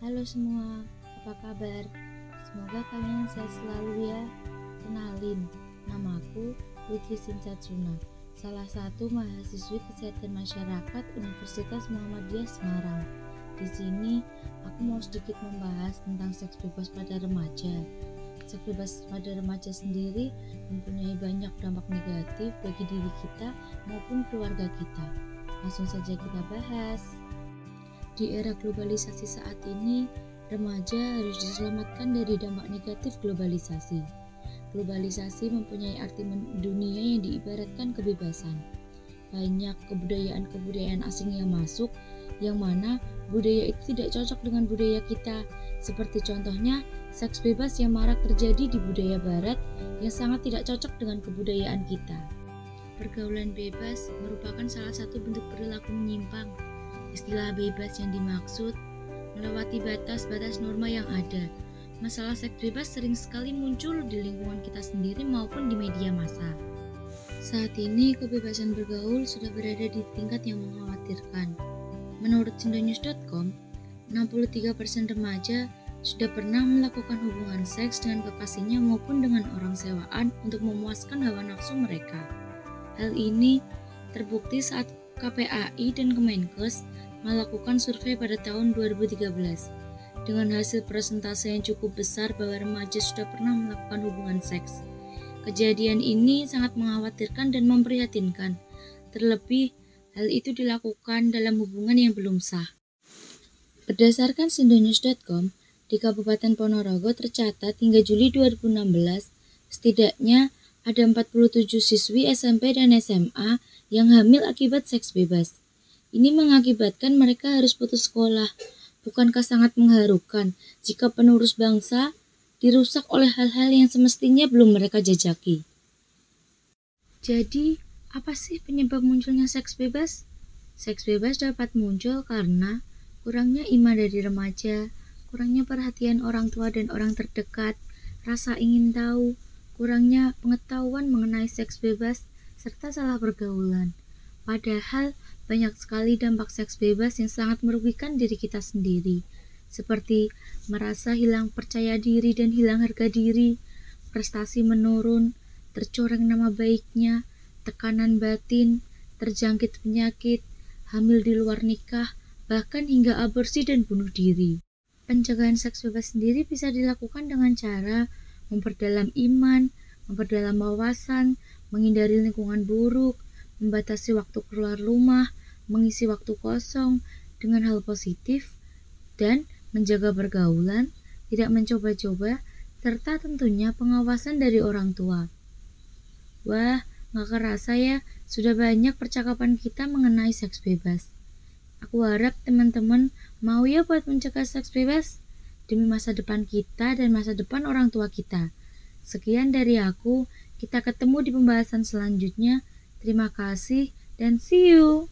Halo semua, apa kabar? Semoga kalian sehat selalu ya. Kenalin, namaku Putri Sincacuna, salah satu mahasiswi kesehatan masyarakat Universitas Muhammadiyah Semarang. Di sini, aku mau sedikit membahas tentang seks bebas pada remaja. Seks bebas pada remaja sendiri mempunyai banyak dampak negatif bagi diri kita maupun keluarga kita. Langsung saja kita bahas. Di era globalisasi saat ini, remaja harus diselamatkan dari dampak negatif globalisasi. Globalisasi mempunyai arti dunia yang diibaratkan kebebasan. Banyak kebudayaan-kebudayaan asing yang masuk, yang mana budaya itu tidak cocok dengan budaya kita. Seperti contohnya, seks bebas yang marak terjadi di budaya barat yang sangat tidak cocok dengan kebudayaan kita. Pergaulan bebas merupakan salah satu bentuk perilaku menyimpang. Istilah bebas yang dimaksud melewati batas-batas norma yang ada. Masalah seks bebas sering sekali muncul di lingkungan kita sendiri maupun di media massa. Saat ini kebebasan bergaul sudah berada di tingkat yang mengkhawatirkan. Menurut sindonews.com, 63% remaja sudah pernah melakukan hubungan seks dengan kekasihnya maupun dengan orang sewaan untuk memuaskan hawa nafsu mereka. Hal ini terbukti saat KPAI dan Kemenkes melakukan survei pada tahun 2013 dengan hasil persentase yang cukup besar bahwa remaja sudah pernah melakukan hubungan seks. Kejadian ini sangat mengkhawatirkan dan memprihatinkan. Terlebih, hal itu dilakukan dalam hubungan yang belum sah. Berdasarkan sindonews.com, di Kabupaten Ponorogo tercatat hingga Juli 2016, setidaknya ada 47 siswi SMP dan SMA yang hamil akibat seks bebas. Ini mengakibatkan mereka harus putus sekolah. Bukankah sangat mengharukan jika penerus bangsa dirusak oleh hal-hal yang semestinya belum mereka jajaki? Jadi, apa sih penyebab munculnya seks bebas? Seks bebas dapat muncul karena kurangnya iman dari remaja, kurangnya perhatian orang tua dan orang terdekat, rasa ingin tahu, kurangnya pengetahuan mengenai seks bebas, serta salah pergaulan. Padahal banyak sekali dampak seks bebas yang sangat merugikan diri kita sendiri, seperti merasa hilang percaya diri dan hilang harga diri, prestasi menurun, tercoreng nama baiknya, tekanan batin, terjangkit penyakit, hamil di luar nikah, bahkan hingga aborsi dan bunuh diri. Pencegahan seks bebas sendiri bisa dilakukan dengan cara memperdalam iman, memperdalam wawasan, menghindari lingkungan buruk, membatasi waktu keluar rumah, mengisi waktu kosong dengan hal positif, dan menjaga pergaulan, tidak mencoba-coba, serta tentunya pengawasan dari orang tua. Wah, gak kerasa ya, sudah banyak percakapan kita mengenai seks bebas. Aku harap teman-teman mau ya buat mencegah seks bebas demi masa depan kita dan masa depan orang tua kita. Sekian dari aku, kita ketemu di pembahasan selanjutnya. Terima kasih dan see you.